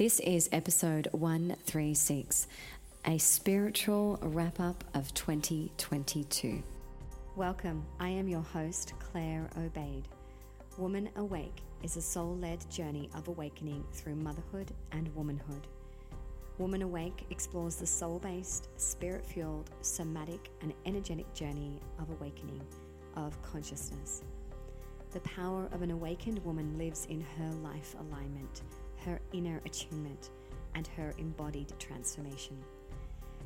This is episode 136, a spiritual wrap up of 2022. Welcome, I am your host, Claire Obaid. Woman Awake is a soul led journey of awakening through motherhood and womanhood. Woman Awake explores the soul based, spirit fueled, somatic, and energetic journey of awakening of consciousness. The power of an awakened woman lives in her life alignment her inner attunement, and her embodied transformation.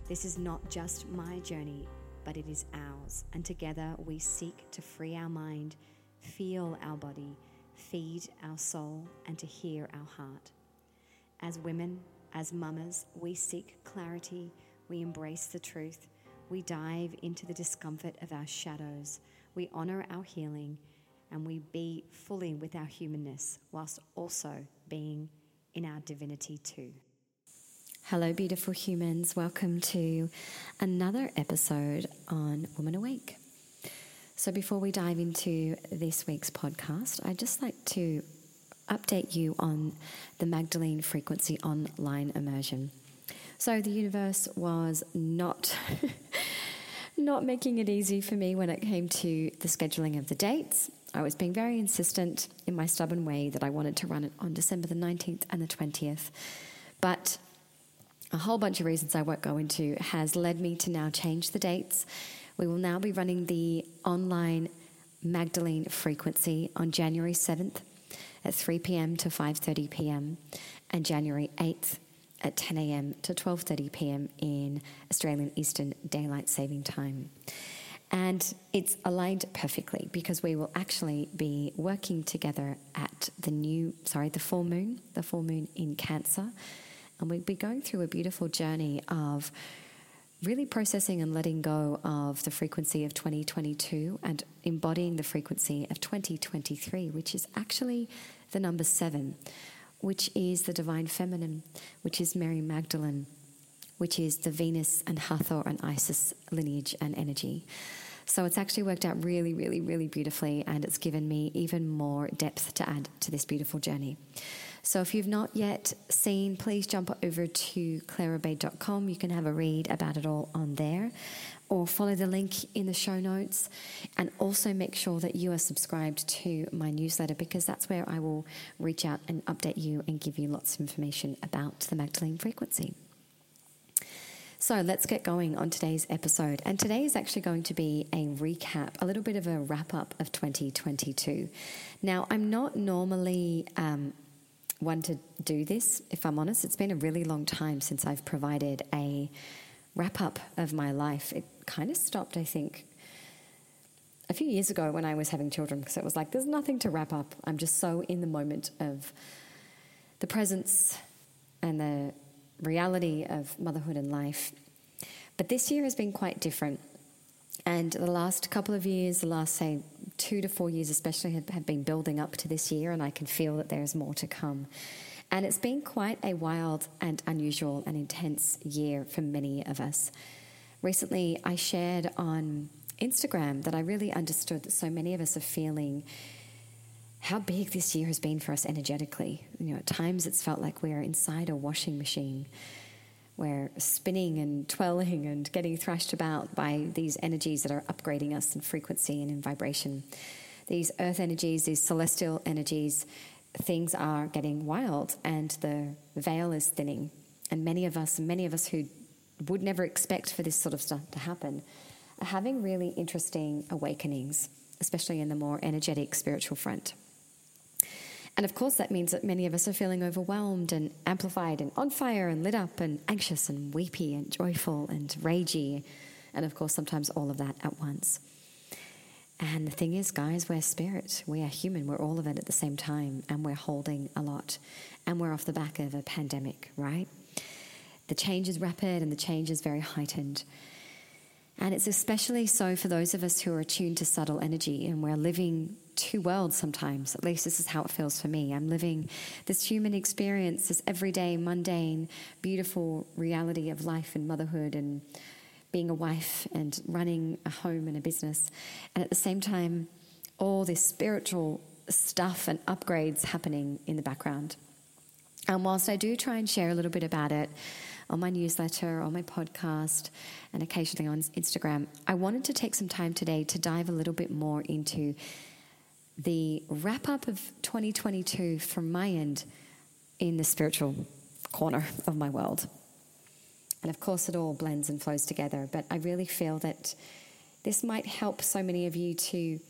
This is not just my journey, but it is ours, and together we seek to free our mind, feel our body, feed our soul, and to hear our heart. As women, as mamas, we seek clarity, we embrace the truth, we dive into the discomfort of our shadows, we honor our healing, and we be fully with our humanness whilst also being in our divinity too. Hello, beautiful humans. Welcome to another episode on Woman Awake. So, before we dive into this week's podcast, I'd just like to update you on the Magdalene Frequency Online Immersion. So, the universe was not. not making it easy for me when it came to the scheduling of the dates. I was being very insistent in my stubborn way that I wanted to run it on December the 19th and the 20th. But a whole bunch of reasons I won't go into has led me to now change the dates. We will now be running the online Magdalene frequency on January 7th at 3 p.m. to 5:30 p.m. and January 8th at 10 a.m. to 12:30 p.m. in Australian Eastern Daylight Saving Time. And it's aligned perfectly because we will actually be working together at the new, sorry, the full moon, the full moon in Cancer. And we'll be going through a beautiful journey of really processing and letting go of the frequency of 2022 and embodying the frequency of 2023, which is actually the number seven, which is the divine feminine, which is Mary Magdalene, which is the Venus and Hathor and Isis lineage and energy. So it's actually worked out really, really, really beautifully, and it's given me even more depth to add to this beautiful journey. So if you've not yet seen, please jump over to claireobaid.com. You can have a read about it all on there or follow the link in the show notes and also make sure that you are subscribed to my newsletter because that's where I will reach out and update you and give you lots of information about the Magdalene frequency. So let's get going on today's episode. And today is actually going to be a recap, a little bit of a wrap up of 2022. Now, I'm not normally um, one to do this, if I'm honest. It's been a really long time since I've provided a wrap up of my life. It kind of stopped, I think, a few years ago when I was having children because it was like, there's nothing to wrap up. I'm just so in the moment of the presence and the reality of motherhood and life. But this year has been quite different. And the last couple of years, the last, say, two to four years especially, have, have been building up to this year, and I can feel that there's more to come. And it's been quite a wild and unusual and intense year for many of us. Recently, I shared on Instagram that I really understood that so many of us are feeling how big this year has been for us energetically. You know, at times it's felt like we're inside a washing machine. We're spinning and twirling and getting thrashed about by these energies that are upgrading us in frequency and in vibration. These earth energies, these celestial energies, things are getting wild and the veil is thinning. And many of us, many of us who would never expect for this sort of stuff to happen, are having really interesting awakenings, especially in the more energetic spiritual front. And of course, that means that many of us are feeling overwhelmed and amplified and on fire and lit up and anxious and weepy and joyful and ragey. And of course, sometimes all of that at once. And the thing is, guys, we're spirit. We are human. We're all of it at the same time. And we're holding a lot. And we're off the back of a pandemic, right? The change is rapid and the change is very heightened. And it's especially so for those of us who are attuned to subtle energy and we're living two worlds sometimes. At least this is how it feels for me. I'm living this human experience, this everyday, mundane, beautiful reality of life and motherhood and being a wife and running a home and a business. And at the same time, all this spiritual stuff and upgrades happening in the background. And whilst I do try and share a little bit about it on my newsletter, on my podcast, and occasionally on Instagram, I wanted to take some time today to dive a little bit more into the wrap up of 2022 from my end in the spiritual corner of my world. And of course, it all blends and flows together, but I really feel that this might help so many of you to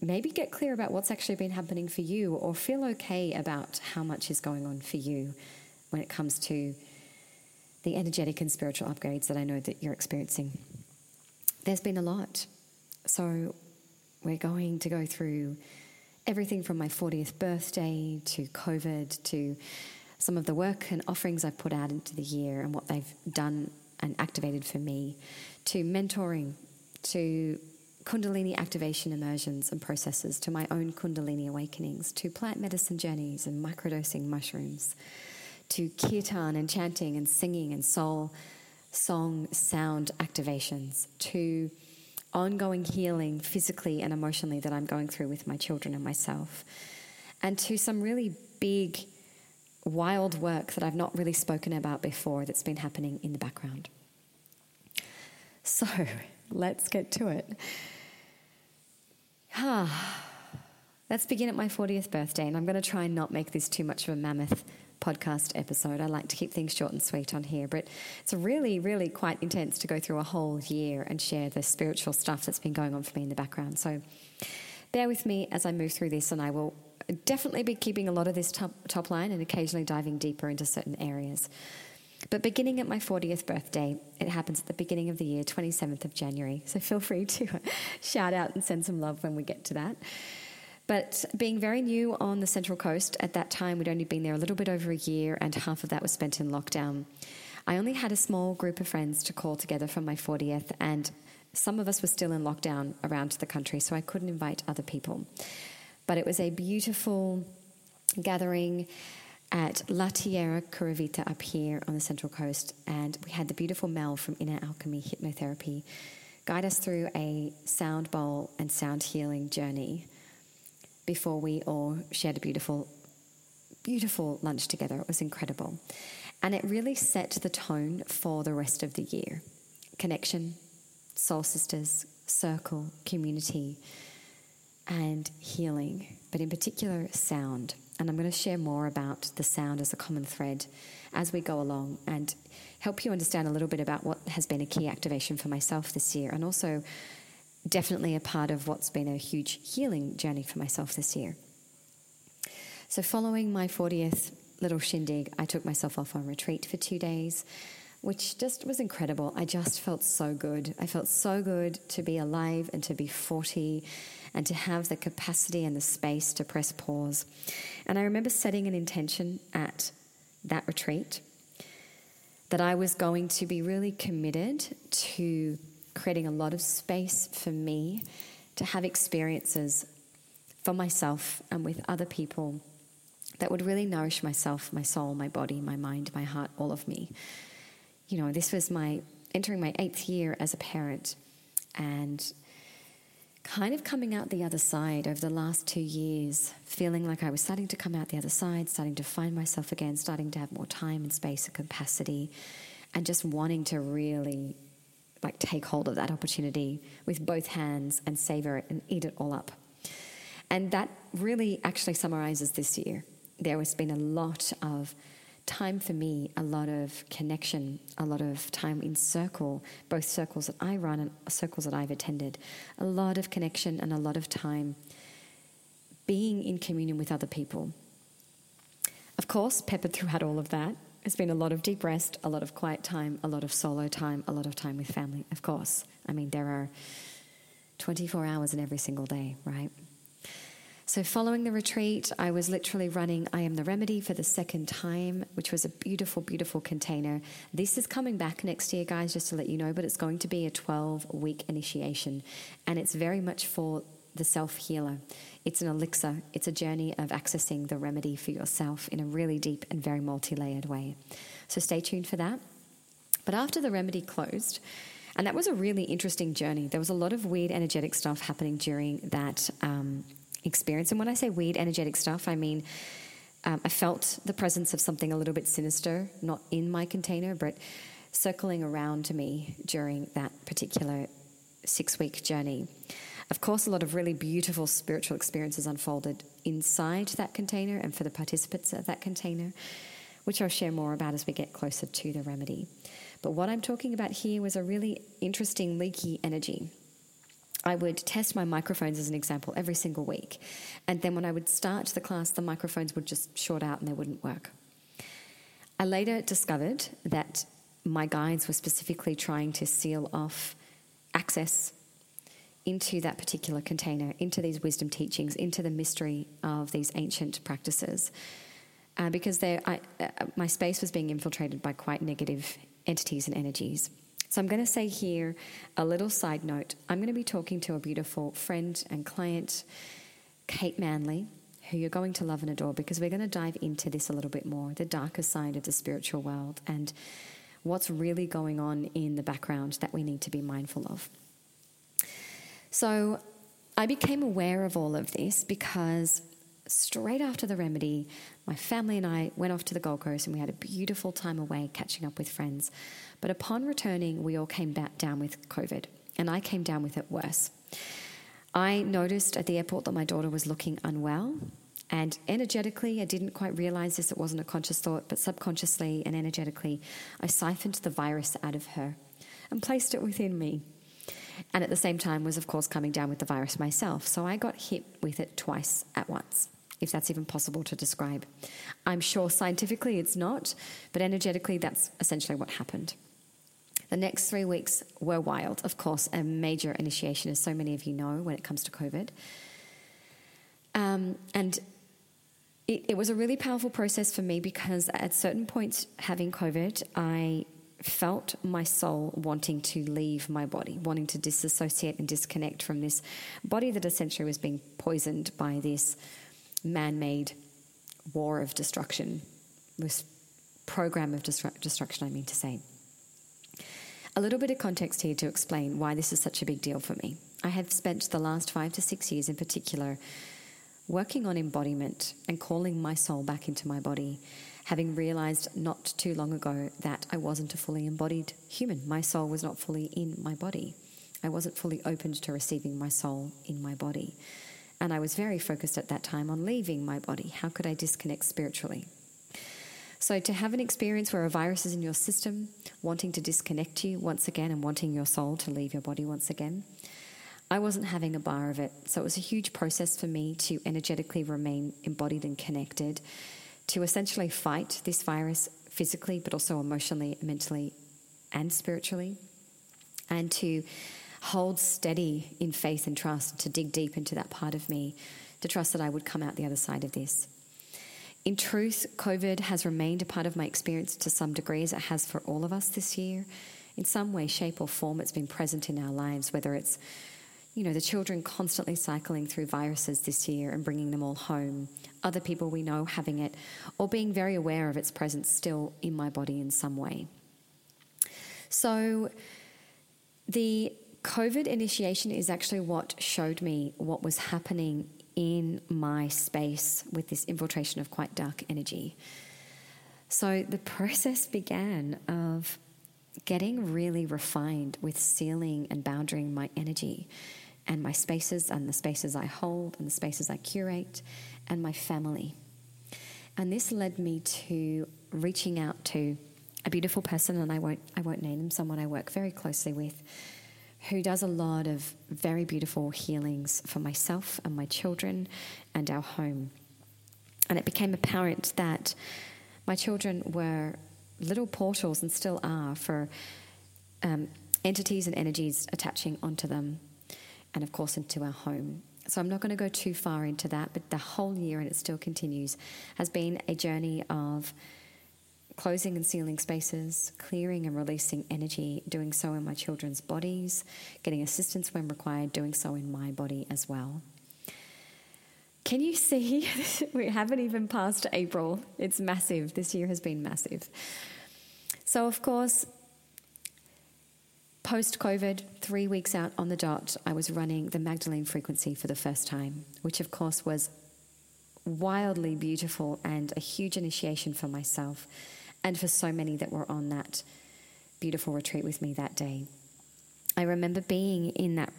maybe get clear about what's actually been happening for you or feel okay about how much is going on for you when it comes to the energetic and spiritual upgrades that I know that you're experiencing. There's been a lot. So we're going to go through everything from my 40th birthday to COVID to some of the work and offerings I've put out into the year and what they've done and activated for me to mentoring to Kundalini activation immersions and processes, to my own Kundalini awakenings, to plant medicine journeys and microdosing mushrooms, to kirtan and chanting and singing and soul song sound activations, to ongoing healing physically and emotionally that I'm going through with my children and myself, and to some really big, wild work that I've not really spoken about before that's been happening in the background. So let's get to it. Ah, Let's begin at my 40th birthday, and I'm going to try and not make this too much of a mammoth podcast episode. I like to keep things short and sweet on here, but it's really, really quite intense to go through a whole year and share the spiritual stuff that's been going on for me in the background. So bear with me as I move through this, and I will definitely be keeping a lot of this top, top line and occasionally diving deeper into certain areas. But beginning at my 40th birthday, it happens at the beginning of the year, 27th of January. So feel free to shout out and send some love when we get to that. But being very new on the Central Coast, at that time we'd only been there a little bit over a year, and half of that was spent in lockdown. I only had a small group of friends to call together for my 40th, and some of us were still in lockdown around the country, so I couldn't invite other people. But it was a beautiful gathering at La Tierra Curavita up here on the Central Coast, and we had the beautiful Mel from Inner Alchemy Hypnotherapy guide us through a sound bowl and sound healing journey before we all shared a beautiful, beautiful lunch together. It was incredible. And it really set the tone for the rest of the year connection, soul sisters, circle, community, and healing, but in particular, sound. And I'm going to share more about the sound as a common thread as we go along and help you understand a little bit about what has been a key activation for myself this year and also definitely a part of what's been a huge healing journey for myself this year. So, following my 40th little shindig, I took myself off on retreat for two days, which just was incredible. I just felt so good. I felt so good to be alive and to be 40 and to have the capacity and the space to press pause. And I remember setting an intention at that retreat that I was going to be really committed to creating a lot of space for me to have experiences for myself and with other people that would really nourish myself, my soul, my body, my mind, my heart, all of me. You know, this was my entering my eighth year as a parent and kind of coming out the other side over the last two years, feeling like I was starting to come out the other side, starting to find myself again, starting to have more time and space and capacity, and just wanting to really like take hold of that opportunity with both hands and savor it and eat it all up. And that really actually summarizes this year. There has been a lot of time for me, a lot of connection, a lot of time in circle, both circles that I run and circles that I've attended, a lot of connection and a lot of time being in communion with other people. Of course, peppered throughout all of that has been a lot of deep rest, a lot of quiet time, a lot of solo time, a lot of time with family, of course. I mean, there are 24 hours in every single day, right? So, following the retreat, I was literally running I Am the Remedy for the second time, which was a beautiful, beautiful container. This is coming back next year, guys, just to let you know, but it's going to be a 12 week initiation. And it's very much for the self healer. It's an elixir, it's a journey of accessing the remedy for yourself in a really deep and very multi layered way. So, stay tuned for that. But after the remedy closed, and that was a really interesting journey. There was a lot of weird energetic stuff happening during that um, experience. And when I say weird, energetic stuff, I mean um, I felt the presence of something a little bit sinister, not in my container, but circling around me during that particular six week journey. Of course, a lot of really beautiful spiritual experiences unfolded inside that container and for the participants of that container, which I'll share more about as we get closer to the remedy. But what I'm talking about here was a really interesting leaky energy. I would test my microphones as an example every single week. And then when I would start the class, the microphones would just short out and they wouldn't work. I later discovered that my guides were specifically trying to seal off access into that particular container, into these wisdom teachings, into the mystery of these ancient practices. Uh, because I, uh, my space was being infiltrated by quite negative entities and energies. So I'm going to say here a little side note. I'm going to be talking to a beautiful friend and client, Kate Manley, who you're going to love and adore because we're going to dive into this a little bit more the darker side of the spiritual world and what's really going on in the background that we need to be mindful of. So I became aware of all of this because straight after the remedy, my family and I went off to the Gold Coast and we had a beautiful time away catching up with friends. But upon returning, we all came back down with COVID, and I came down with it worse. I noticed at the airport that my daughter was looking unwell, and energetically, I didn't quite realize this, it wasn't a conscious thought, but subconsciously and energetically, I siphoned the virus out of her and placed it within me. And at the same time, was of course coming down with the virus myself. So I got hit with it twice at once if that's even possible to describe. I'm sure scientifically it's not, but energetically, that's essentially what happened. The next three weeks were wild, of course, a major initiation, as so many of you know, when it comes to COVID. Um, and it, it was a really powerful process for me because at certain points, having COVID, I felt my soul wanting to leave my body, wanting to disassociate and disconnect from this body that essentially was being poisoned by this man made war of destruction, this program of destru- destruction, I mean to say. A little bit of context here to explain why this is such a big deal for me. I have spent the last five to six years in particular working on embodiment and calling my soul back into my body, having realized not too long ago that I wasn't a fully embodied human. My soul was not fully in my body. I wasn't fully opened to receiving my soul in my body. And I was very focused at that time on leaving my body. How could I disconnect spiritually? So, to have an experience where a virus is in your system, wanting to disconnect you once again and wanting your soul to leave your body once again, I wasn't having a bar of it. So, it was a huge process for me to energetically remain embodied and connected, to essentially fight this virus physically, but also emotionally, mentally, and spiritually, and to hold steady in faith and trust, to dig deep into that part of me, to trust that I would come out the other side of this. In truth, COVID has remained a part of my experience to some degree, as it has for all of us this year. In some way, shape, or form, it's been present in our lives, whether it's you know, the children constantly cycling through viruses this year and bringing them all home, other people we know having it, or being very aware of its presence still in my body in some way. So, the COVID initiation is actually what showed me what was happening in my space with this infiltration of quite dark energy. So the process began of getting really refined with sealing and boundarying my energy and my spaces and the spaces I hold and the spaces I curate and my family. And this led me to reaching out to a beautiful person, and I won't, I won't name them, someone I work very closely with, who does a lot of very beautiful healings for myself and my children and our home. And it became apparent that my children were little portals and still are for um, entities and energies attaching onto them, and of course into our home. So I'm not going to go too far into that, but the whole year, and it still continues, has been a journey of closing and sealing spaces, clearing and releasing energy, doing so in my children's bodies, getting assistance when required, doing so in my body as well. Can you see? we haven't even passed April. It's massive. This year has been massive. So, of course, post COVID, three weeks out on the dot, I was running the Magdalene frequency for the first time, which, of course, was wildly beautiful and a huge initiation for myself and for so many that were on that beautiful retreat with me that day. I remember being in that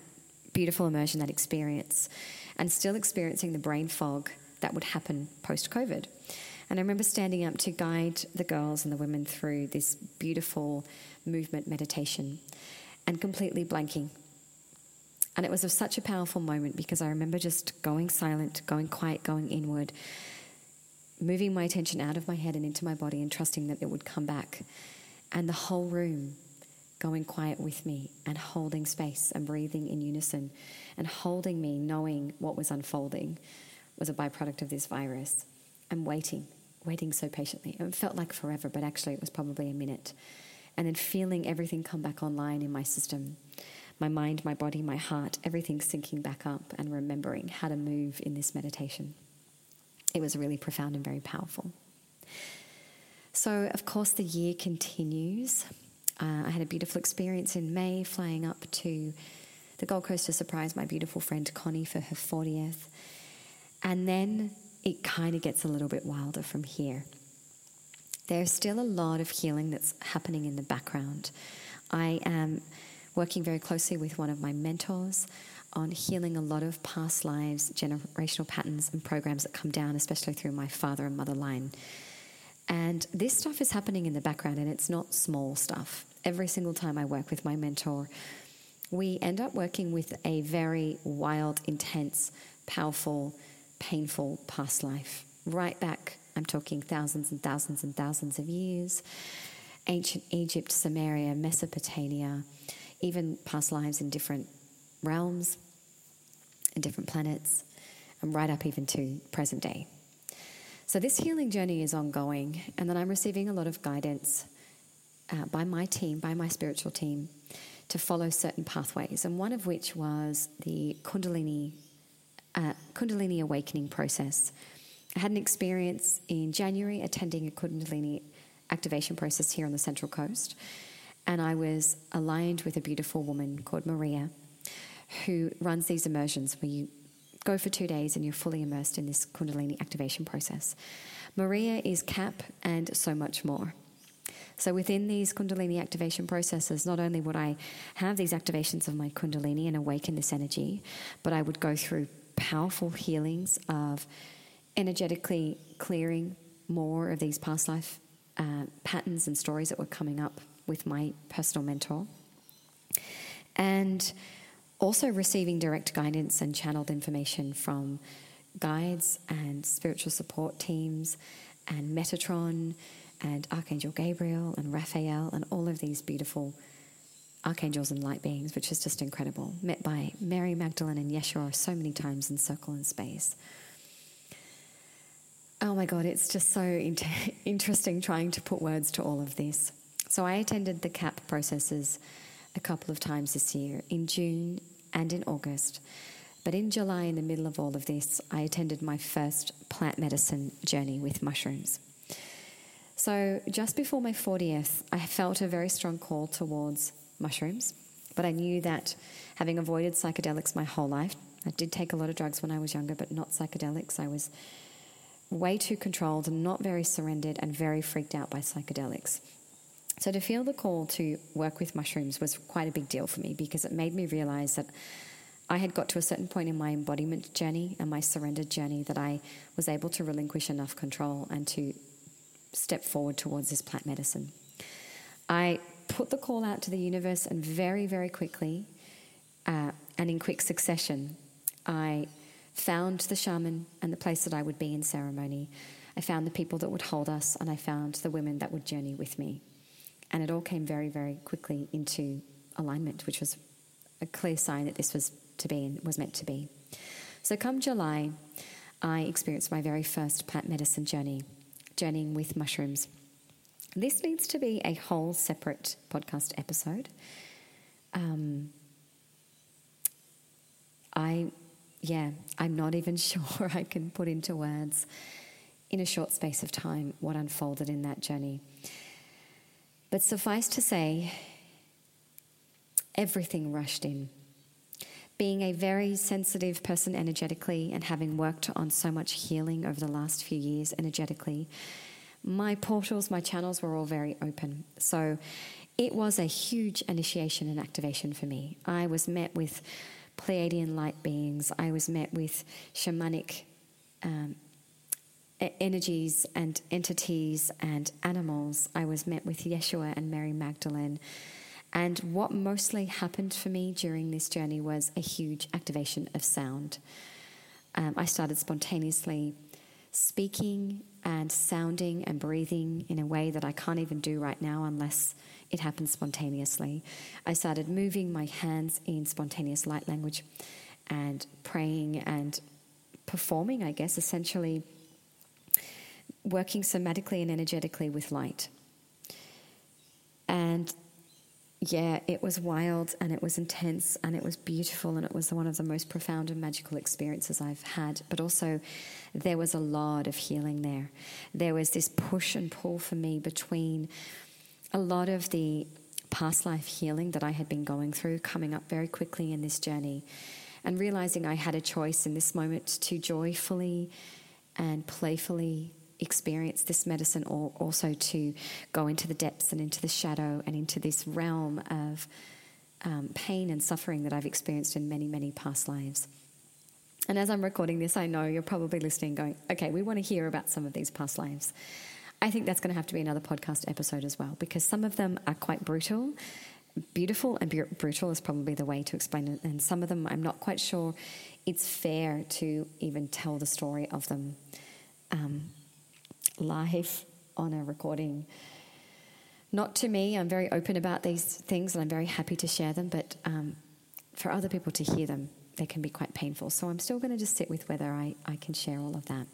beautiful immersion, that experience, and still experiencing the brain fog that would happen post COVID. And I remember standing up to guide the girls and the women through this beautiful movement meditation and completely blanking. And it was such a powerful moment because I remember just going silent, going quiet, going inward, moving my attention out of my head and into my body and trusting that it would come back. And the whole room going quiet with me and holding space and breathing in unison and holding me, knowing what was unfolding was a byproduct of this virus and waiting, waiting so patiently. It felt like forever, but actually it was probably a minute. And then feeling everything come back online in my system my mind, my body, my heart, everything syncing back up and remembering how to move in this meditation. It was really profound and very powerful. So, of course, the year continues. Uh, I had a beautiful experience in May flying up to the Gold Coast to surprise my beautiful friend Connie for her 40th. And then it kind of gets a little bit wilder from here. There's still a lot of healing that's happening in the background. I am working very closely with one of my mentors on healing a lot of past lives, generational patterns, and programs that come down, especially through my father and mother line. And this stuff is happening in the background, and it's not small stuff. Every single time I work with my mentor, we end up working with a very wild, intense, powerful, painful past life. Right back, I'm talking thousands and thousands and thousands of years. Ancient Egypt, Sumeria, Mesopotamia, even past lives in different realms, in different planets, and right up even to present day. So, this healing journey is ongoing, and then I'm receiving a lot of guidance uh, by my team, by my spiritual team, to follow certain pathways, and one of which was the Kundalini, uh, Kundalini awakening process. I had an experience in January attending a Kundalini activation process here on the Central Coast, and I was aligned with a beautiful woman called Maria who runs these immersions where you go for two days and you're fully immersed in this Kundalini activation process. Maria is KAP and so much more. So, within these Kundalini activation processes, not only would I have these activations of my Kundalini and awaken this energy, but I would go through powerful healings of energetically clearing more of these past life uh, patterns and stories that were coming up with my personal mentor. And also receiving direct guidance and channeled information from guides and spiritual support teams and Metatron and Archangel Gabriel and Raphael and all of these beautiful archangels and light beings, which is just incredible. Met by Mary Magdalene and Yeshua so many times in circle and space. Oh my God, it's just so interesting trying to put words to all of this. So I attended the KAP processes a couple of times this year in June and in August. But in July, in the middle of all of this, I attended my first plant medicine journey with mushrooms. So just before my 40th, I felt a very strong call towards mushrooms, but I knew that having avoided psychedelics my whole life, I did take a lot of drugs when I was younger, but not psychedelics. I was way too controlled and not very surrendered and very freaked out by psychedelics. So, to feel the call to work with mushrooms was quite a big deal for me because it made me realize that I had got to a certain point in my embodiment journey and my surrendered journey that I was able to relinquish enough control and to step forward towards this plant medicine. I put the call out to the universe, and very, very quickly uh, and in quick succession, I found the shaman and the place that I would be in ceremony. I found the people that would hold us, and I found the women that would journey with me. And it all came very, very quickly into alignment, which was a clear sign that this was to be and was meant to be. So, come July, I experienced my very first plant medicine journey, journeying with mushrooms. This needs to be a whole separate podcast episode. Um, I, yeah, I'm not even sure I can put into words in a short space of time what unfolded in that journey. But suffice to say, everything rushed in. being a very sensitive person energetically and having worked on so much healing over the last few years energetically, my portals, my channels were all very open. So it was a huge initiation and activation for me. I was met with Pleiadian light beings, I was met with shamanic um, energies and entities and animals. I was met with Yeshua and Mary Magdalene. And what mostly happened for me during this journey was a huge activation of sound. Um, I started spontaneously speaking and sounding and breathing in a way that I can't even do right now unless it happened spontaneously. I started moving my hands in spontaneous light language and praying and performing, I guess, essentially working somatically and energetically with light. And yeah, it was wild and it was intense and it was beautiful and it was one of the most profound and magical experiences I've had. But also, there was a lot of healing there. There was this push and pull for me between a lot of the past life healing that I had been going through coming up very quickly in this journey and realizing I had a choice in this moment to joyfully and playfully experience this medicine or also to go into the depths and into the shadow and into this realm of um, pain and suffering that I've experienced in many, many past lives. And as I'm recording this, I know you're probably listening, going, okay, we want to hear about some of these past lives. I think that's going to have to be another podcast episode as well, because some of them are quite brutal. Beautiful and brutal is probably the way to explain it. And some of them, I'm not quite sure it's fair to even tell the story of them. Um, live on a recording. Not to me, I'm very open about these things and I'm very happy to share them, but um, for other people to hear them, they can be quite painful. So I'm still going to just sit with whether I, I can share all of that.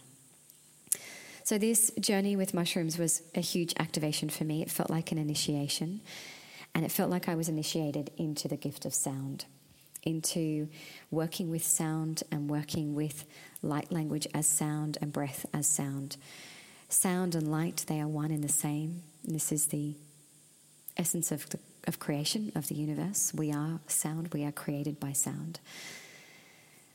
So, this journey with mushrooms was a huge activation for me. It felt like an initiation, and it felt like I was initiated into the gift of sound, into working with sound and working with light language as sound and breath as sound. Sound and light, they are one and the same. This is the essence of, the, of creation, of the universe. We are sound, we are created by sound.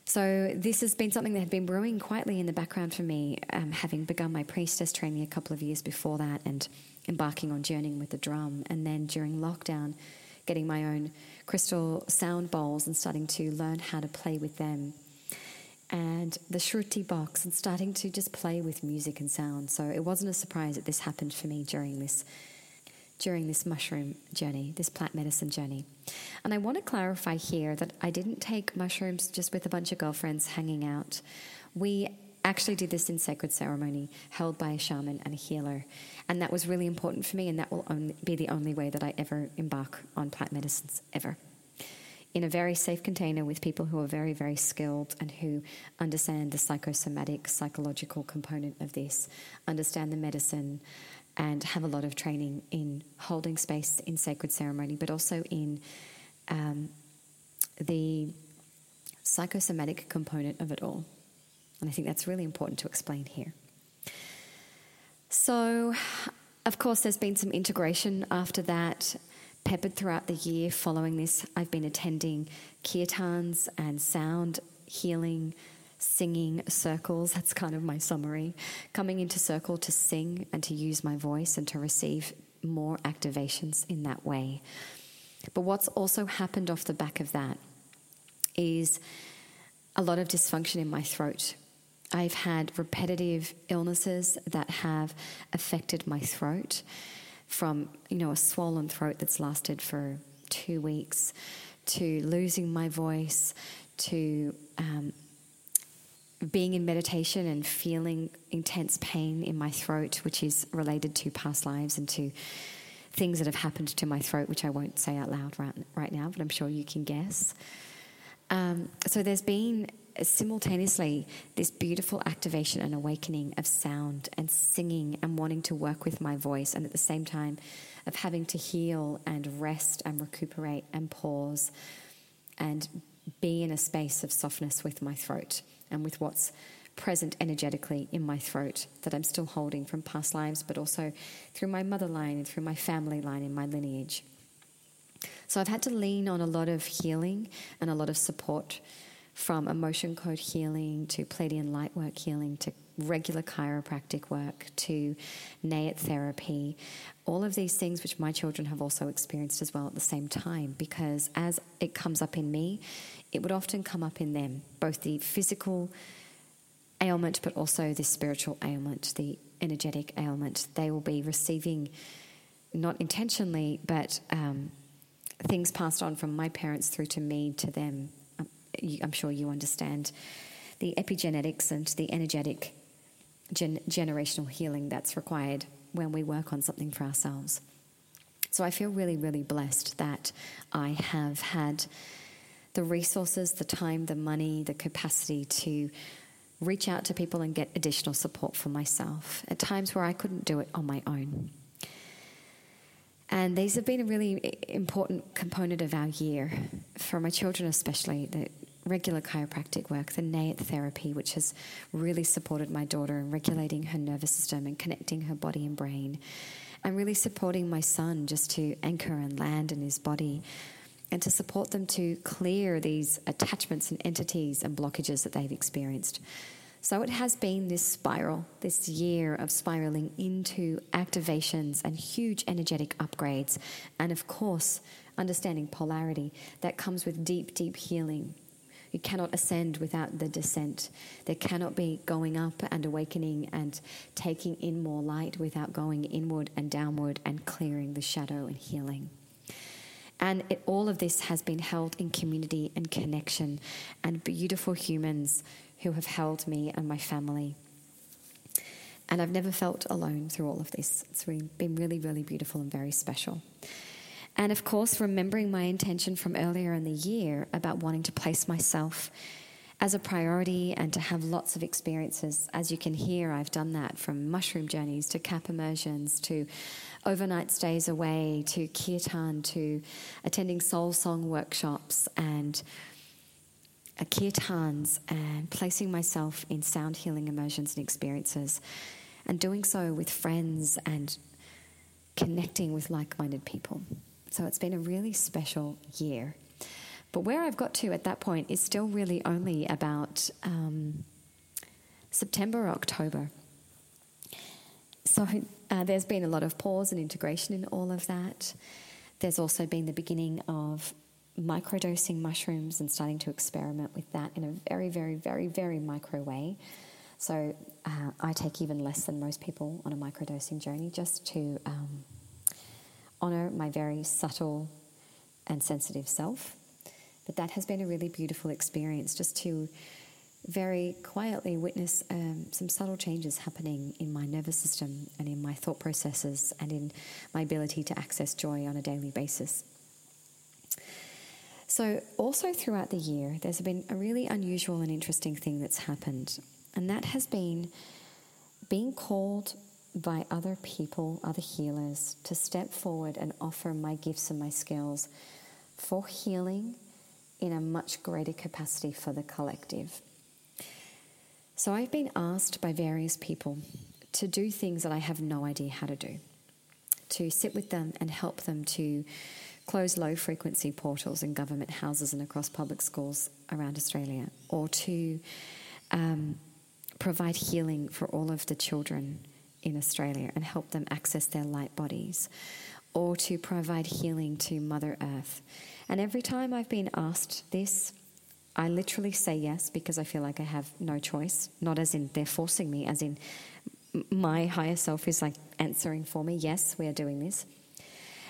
So, this has been something that had been brewing quietly in the background for me, um, having begun my priestess training a couple of years before that and embarking on journeying with the drum. And then during lockdown, getting my own crystal sound bowls and starting to learn how to play with them and the Shruti box and starting to just play with music and sound. So it wasn't a surprise that this happened for me during this during this mushroom journey, this plant medicine journey. And I want to clarify here that I didn't take mushrooms just with a bunch of girlfriends hanging out. We actually did this in sacred ceremony held by a shaman and a healer. And that was really important for me, and that will only be the only way that I ever embark on plant medicines, ever in a very safe container with people who are very, very skilled and who understand the psychosomatic, psychological component of this, understand the medicine, and have a lot of training in holding space in sacred ceremony, but also in um, the psychosomatic component of it all. And I think that's really important to explain here. So, of course, there's been some integration after that peppered throughout the year following this, I've been attending kirtans and sound healing, singing circles. That's kind of my summary. Coming into circle to sing and to use my voice and to receive more activations in that way. But what's also happened off the back of that is a lot of dysfunction in my throat. I've had repetitive illnesses that have affected my throat from, you know, a swollen throat that's lasted for two weeks to losing my voice to um, being in meditation and feeling intense pain in my throat, which is related to past lives and to things that have happened to my throat, which I won't say out loud right, right now, but I'm sure you can guess. Um, so there's been simultaneously this beautiful activation and awakening of sound and singing and wanting to work with my voice, and at the same time of having to heal and rest and recuperate and pause and be in a space of softness with my throat and with what's present energetically in my throat that I'm still holding from past lives, but also through my mother line and through my family line in my lineage. So I've had to lean on a lot of healing and a lot of support from emotion code healing to Pleiadian light work healing to regular chiropractic work to NAIT therapy, all of these things which my children have also experienced as well at the same time because as it comes up in me, it would often come up in them, both the physical ailment but also the spiritual ailment, the energetic ailment. They will be receiving, not intentionally, but um, things passed on from my parents through to me to them I'm sure you understand the epigenetics and the energetic gen- generational healing that's required when we work on something for ourselves. So I feel really, really blessed that I have had the resources, the time, the money, the capacity to reach out to people and get additional support for myself at times where I couldn't do it on my own. And these have been a really important component of our year, for my children especially, the regular chiropractic work, the NAIT therapy, which has really supported my daughter in regulating her nervous system and connecting her body and brain, and really supporting my son just to anchor and land in his body and to support them to clear these attachments and entities and blockages that they've experienced. So it has been this spiral, this year of spiraling into activations and huge energetic upgrades, and of course, understanding polarity that comes with deep, deep healing you cannot ascend without the descent. There cannot be going up and awakening and taking in more light without going inward and downward and clearing the shadow and healing. And it, all of this has been held in community and connection and beautiful humans who have held me and my family. And I've never felt alone through all of this. It's been really, really beautiful and very special. And of course, remembering my intention from earlier in the year about wanting to place myself as a priority and to have lots of experiences. As you can hear, I've done that from mushroom journeys to KAP immersions to overnight stays away to kirtan to attending soul song workshops and kirtans and placing myself in sound healing immersions and experiences and doing so with friends and connecting with like minded people. So it's been a really special year. But where I've got to at that point is still really only about um, September October. So uh, there's been a lot of pause and integration in all of that. There's also been the beginning of microdosing mushrooms and starting to experiment with that in a very, very, very, very micro way. So uh, I take even less than most people on a microdosing journey just to um, honor my very subtle and sensitive self. But that has been a really beautiful experience just to very quietly witness um, some subtle changes happening in my nervous system and in my thought processes and in my ability to access joy on a daily basis. So, also throughout the year, there's been a really unusual and interesting thing that's happened, and that has been being called by other people, other healers, to step forward and offer my gifts and my skills for healing in a much greater capacity for the collective. So I've been asked by various people to do things that I have no idea how to do, to sit with them and help them to close low frequency portals in government houses and across public schools around Australia, or to um, provide healing for all of the children in Australia and help them access their light bodies, or to provide healing to Mother Earth. And every time I've been asked this, I literally say yes because I feel like I have no choice. Not as in they're forcing me, as in my higher self is like answering for me, yes, we are doing this.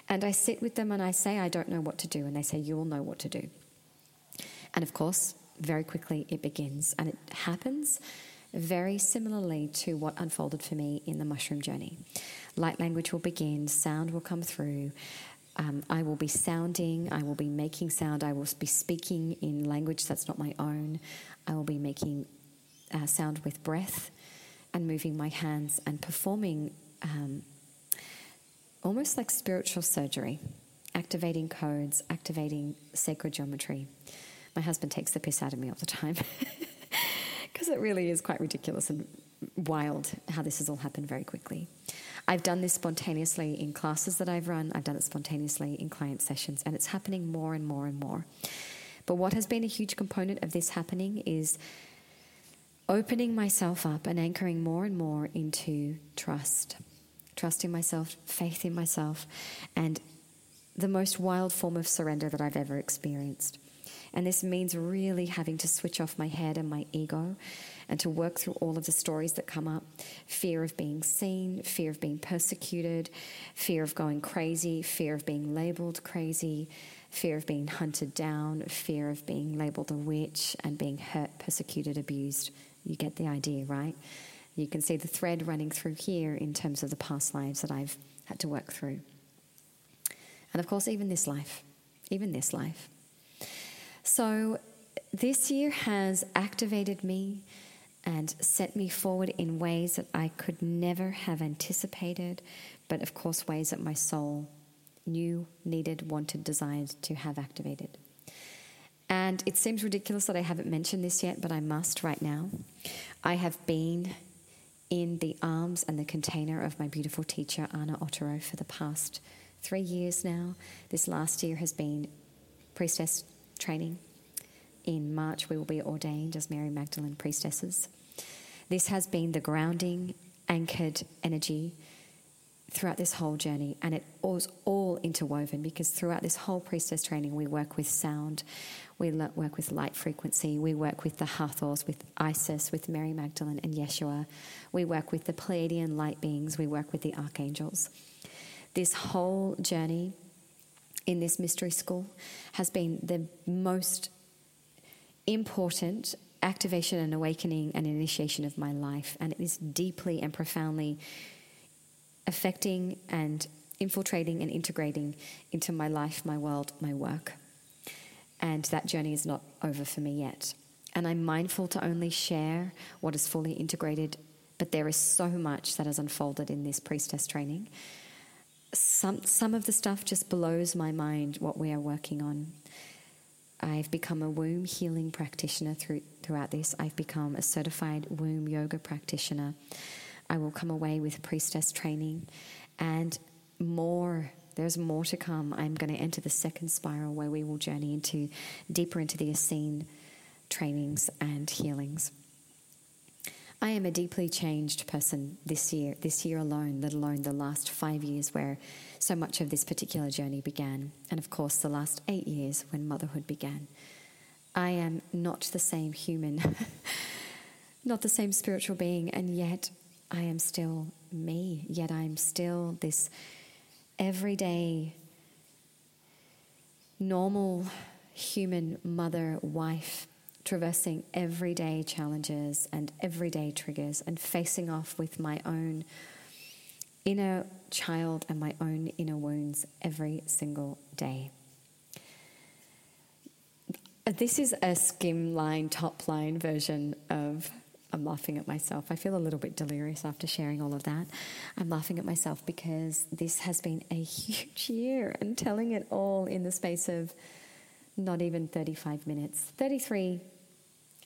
And I sit with them and I say, I don't know what to do. And they say, You will know what to do. And of course, very quickly it begins. And it happens very similarly to what unfolded for me in the mushroom journey. Light language will begin, sound will come through. Um, I will be sounding, I will be making sound, I will be speaking in language that's not my own. I will be making uh, sound with breath and moving my hands and performing um, almost like spiritual surgery, activating codes, activating sacred geometry. My husband takes the piss out of me all the time. because it really is quite ridiculous and wild how this has all happened very quickly. I've done this spontaneously in classes that I've run, I've done it spontaneously in client sessions, and it's happening more and more and more. But what has been a huge component of this happening is opening myself up and anchoring more and more into trust. Trust in myself, faith in myself, and the most wild form of surrender that I've ever experienced. And this means really having to switch off my head and my ego and to work through all of the stories that come up fear of being seen, fear of being persecuted, fear of going crazy, fear of being labeled crazy, fear of being hunted down, fear of being labeled a witch and being hurt, persecuted, abused. You get the idea, right? You can see the thread running through here in terms of the past lives that I've had to work through. And of course, even this life, even this life. So, this year has activated me and set me forward in ways that I could never have anticipated, but of course, ways that my soul knew, needed, wanted, desired to have activated. And it seems ridiculous that I haven't mentioned this yet, but I must right now. I have been in the arms and the container of my beautiful teacher, Anna Otterow, for the past three years now. This last year has been priestess training. In March, we will be ordained as Mary Magdalene priestesses. This has been the grounding, anchored energy throughout this whole journey, and it was all interwoven because throughout this whole priestess training, we work with sound, we work with light frequency, we work with the Hathors, with Isis, with Mary Magdalene and Yeshua, we work with the Pleiadian light beings, we work with the archangels. This whole journey in this mystery school has been the most important activation and awakening and initiation of my life. And it is deeply and profoundly affecting and infiltrating and integrating into my life, my world, my work. And that journey is not over for me yet. And I'm mindful to only share what is fully integrated, but there is so much that has unfolded in this priestess training. Some, some of the stuff just blows my mind what we are working on. I've become a womb healing practitioner through, throughout this. I've become a certified womb yoga practitioner. I will come away with priestess training and more. There's more to come. I'm going to enter the second spiral where we will journey into deeper into the Essene trainings and healings. I am a deeply changed person this year, this year alone, let alone the last five years where so much of this particular journey began, and of course the last eight years when motherhood began. I am not the same human, not the same spiritual being, and yet I am still me, yet I'm still this everyday, normal human mother, wife traversing everyday challenges and everyday triggers and facing off with my own inner child and my own inner wounds every single day. This is a skim line, top line version of I'm laughing at myself. I feel a little bit delirious after sharing all of that. I'm laughing at myself because this has been a huge year and telling it all in the space of not even 35 minutes. 33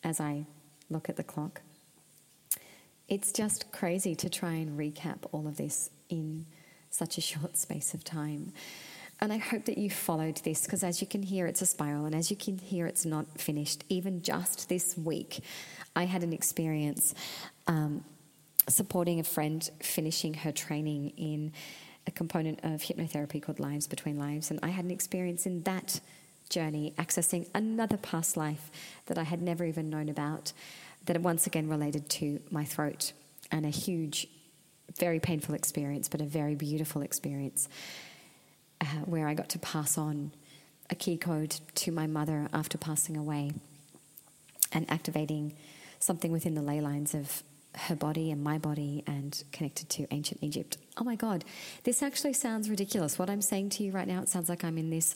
as I look at the clock. It's just crazy to try and recap all of this in such a short space of time. And I hope that you followed this because, as you can hear, it's a spiral, and as you can hear, it's not finished. Even just this week, I had an experience um, supporting a friend finishing her training in a component of hypnotherapy called Lives Between Lives, and I had an experience in that journey, accessing another past life that I had never even known about, that once again related to my throat, and a huge, very painful experience, but a very beautiful experience uh, where I got to pass on a key code to my mother after passing away and activating something within the ley lines of her body and my body and connected to ancient Egypt. Oh my God, this actually sounds ridiculous. What I'm saying to you right now, it sounds like I'm in this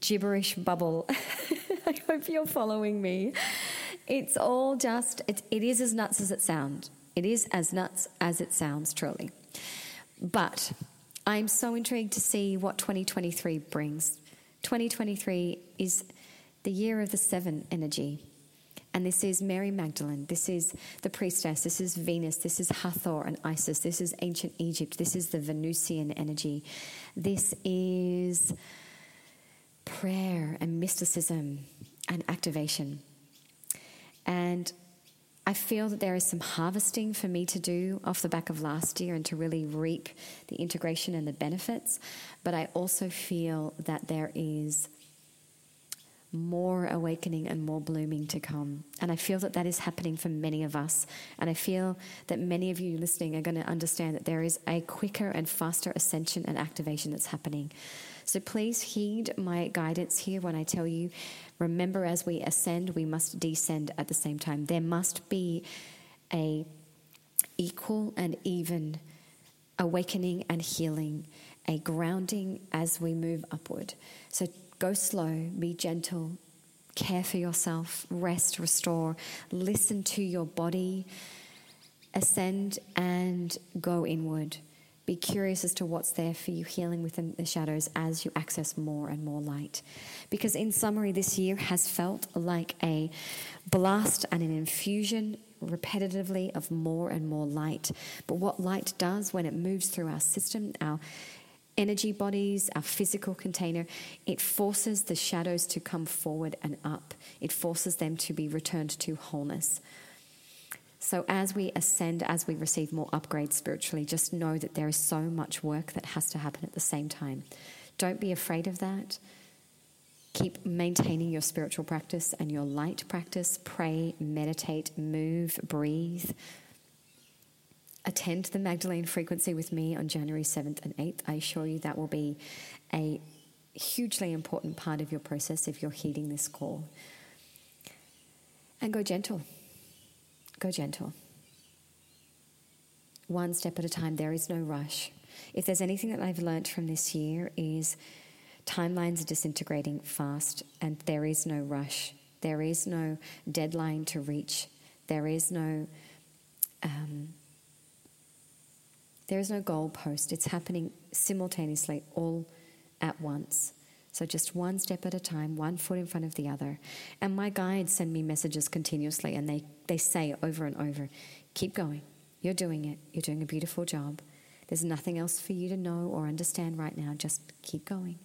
gibberish bubble. I hope you're following me. It's all just, it, it is as nuts as it sounds. It is as nuts as it sounds, truly. But I'm so intrigued to see what 2023 brings. 2023 is the year of the seven energy. And this is Mary Magdalene. This is the priestess. This is Venus. This is Hathor and Isis. This is ancient Egypt. This is the Venusian energy. This is prayer and mysticism and activation. And I feel that there is some harvesting for me to do off the back of last year and to really reap the integration and the benefits. But I also feel that there is more awakening and more blooming to come. And I feel that that is happening for many of us. And I feel that many of you listening are going to understand that there is a quicker and faster ascension and activation that's happening. So please heed my guidance here when I tell you remember, as we ascend, we must descend at the same time. There must be a equal and even awakening and healing, a grounding as we move upward. So Go slow, be gentle, care for yourself, rest, restore, listen to your body, ascend and go inward. Be curious as to what's there for you, healing within the shadows as you access more and more light. Because, in summary, this year has felt like a blast and an infusion repetitively of more and more light. But what light does when it moves through our system, our energy bodies, our physical container, it forces the shadows to come forward and up. It forces them to be returned to wholeness. So, as we ascend, as we receive more upgrades spiritually, just know that there is so much work that has to happen at the same time. Don't be afraid of that. Keep maintaining your spiritual practice and your light practice. Pray, meditate, move, breathe, attend the Magdalene frequency with me on January 7th and 8th. I assure you that will be a hugely important part of your process if you're heeding this call. And go gentle. Go gentle. One step at a time. There is no rush. If there's anything that I've learned from this year is timelines are disintegrating fast and there is no rush. There is no deadline to reach. There is no um, there is no goalpost, it's happening simultaneously all at once. So just one step at a time, one foot in front of the other. And my guides send me messages continuously and they, they say over and over, keep going. You're doing it. You're doing a beautiful job. There's nothing else for you to know or understand right now. Just keep going.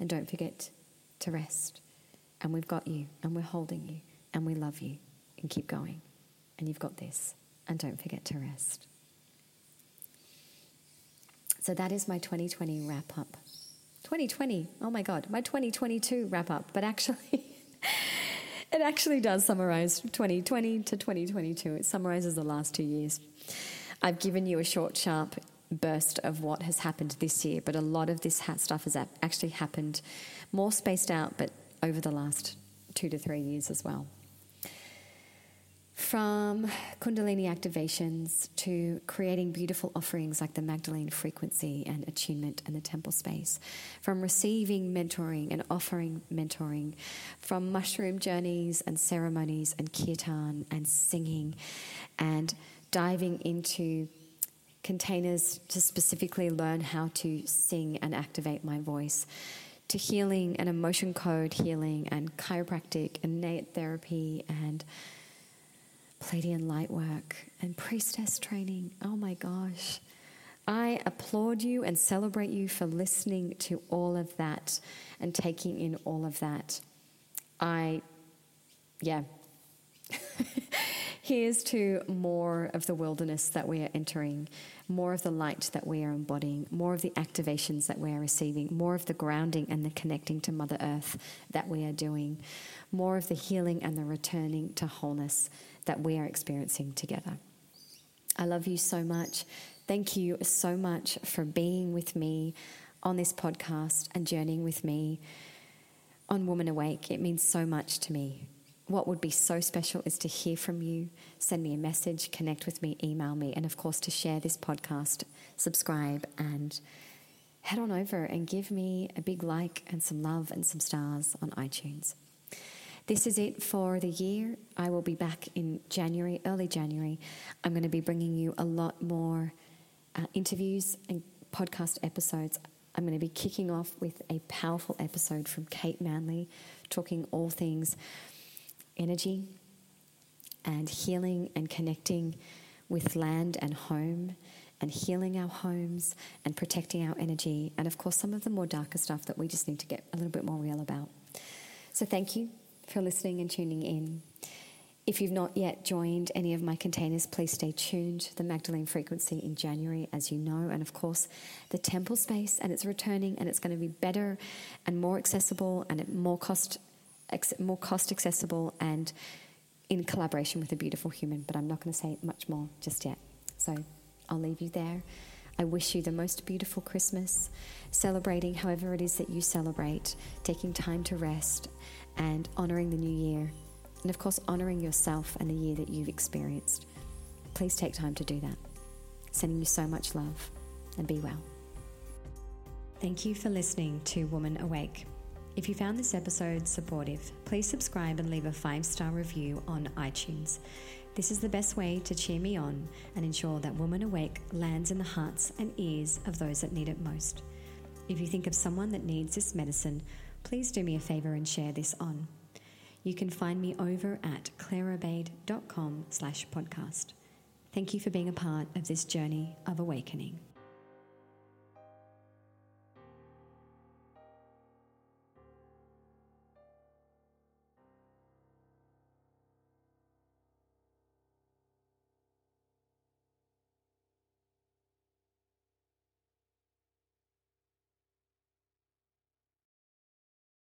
And don't forget to rest. And we've got you and we're holding you and we love you. And keep going. And you've got this. And don't forget to rest. So that is my 2020 wrap up. 2020, oh my God, my 2022 wrap up. But actually, it actually does summarize 2020 to 2022. It summarizes the last two years. I've given you a short, sharp burst of what has happened this year, but a lot of this stuff has actually happened more spaced out, but over the last two to three years as well from Kundalini activations to creating beautiful offerings like the Magdalene frequency and attunement and the temple space, from receiving mentoring and offering mentoring, from mushroom journeys and ceremonies and kirtan and singing, and diving into containers to specifically learn how to sing and activate my voice. To healing and emotion code healing and chiropractic and innate therapy and Pleiadian light work and priestess training. Oh my gosh. I applaud you and celebrate you for listening to all of that and taking in all of that. I, yeah. Here's to more of the wilderness that we are entering, more of the light that we are embodying, more of the activations that we are receiving, more of the grounding and the connecting to Mother Earth that we are doing, more of the healing and the returning to wholeness that we are experiencing together. I love you so much. Thank you so much for being with me on this podcast and journeying with me on Woman Awake. It means so much to me. What would be so special is to hear from you, send me a message, connect with me, email me, and of course to share this podcast, subscribe, and head on over and give me a big like and some love and some stars on iTunes. This is it for the year. I will be back in January, early January. I'm going to be bringing you a lot more uh, interviews and podcast episodes. I'm going to be kicking off with a powerful episode from Kate Manley, talking all things energy, and healing and connecting with land and home and healing our homes and protecting our energy. And of course, some of the more darker stuff that we just need to get a little bit more real about. So, thank you for listening and tuning in. If you've not yet joined any of my containers, please stay tuned. The Magdalene frequency in January, as you know, and of course, the temple space, and it's returning, and it's going to be better and more accessible and more cost more cost accessible and in collaboration with a beautiful human. But I'm not going to say much more just yet. So I'll leave you there. I wish you the most beautiful Christmas, celebrating however it is that you celebrate, taking time to rest, and honoring the new year and of course, honoring yourself and the year that you've experienced. Please take time to do that. Sending you so much love and be well. Thank you for listening to Woman Awake. If you found this episode supportive, please subscribe and leave a five star review on iTunes. This is the best way to cheer me on and ensure that Woman Awake lands in the hearts and ears of those that need it most. If you think of someone that needs this medicine, please do me a favor and share this on you can find me over at claireobeid.com slash podcast. Thank you for being a part of this journey of awakening.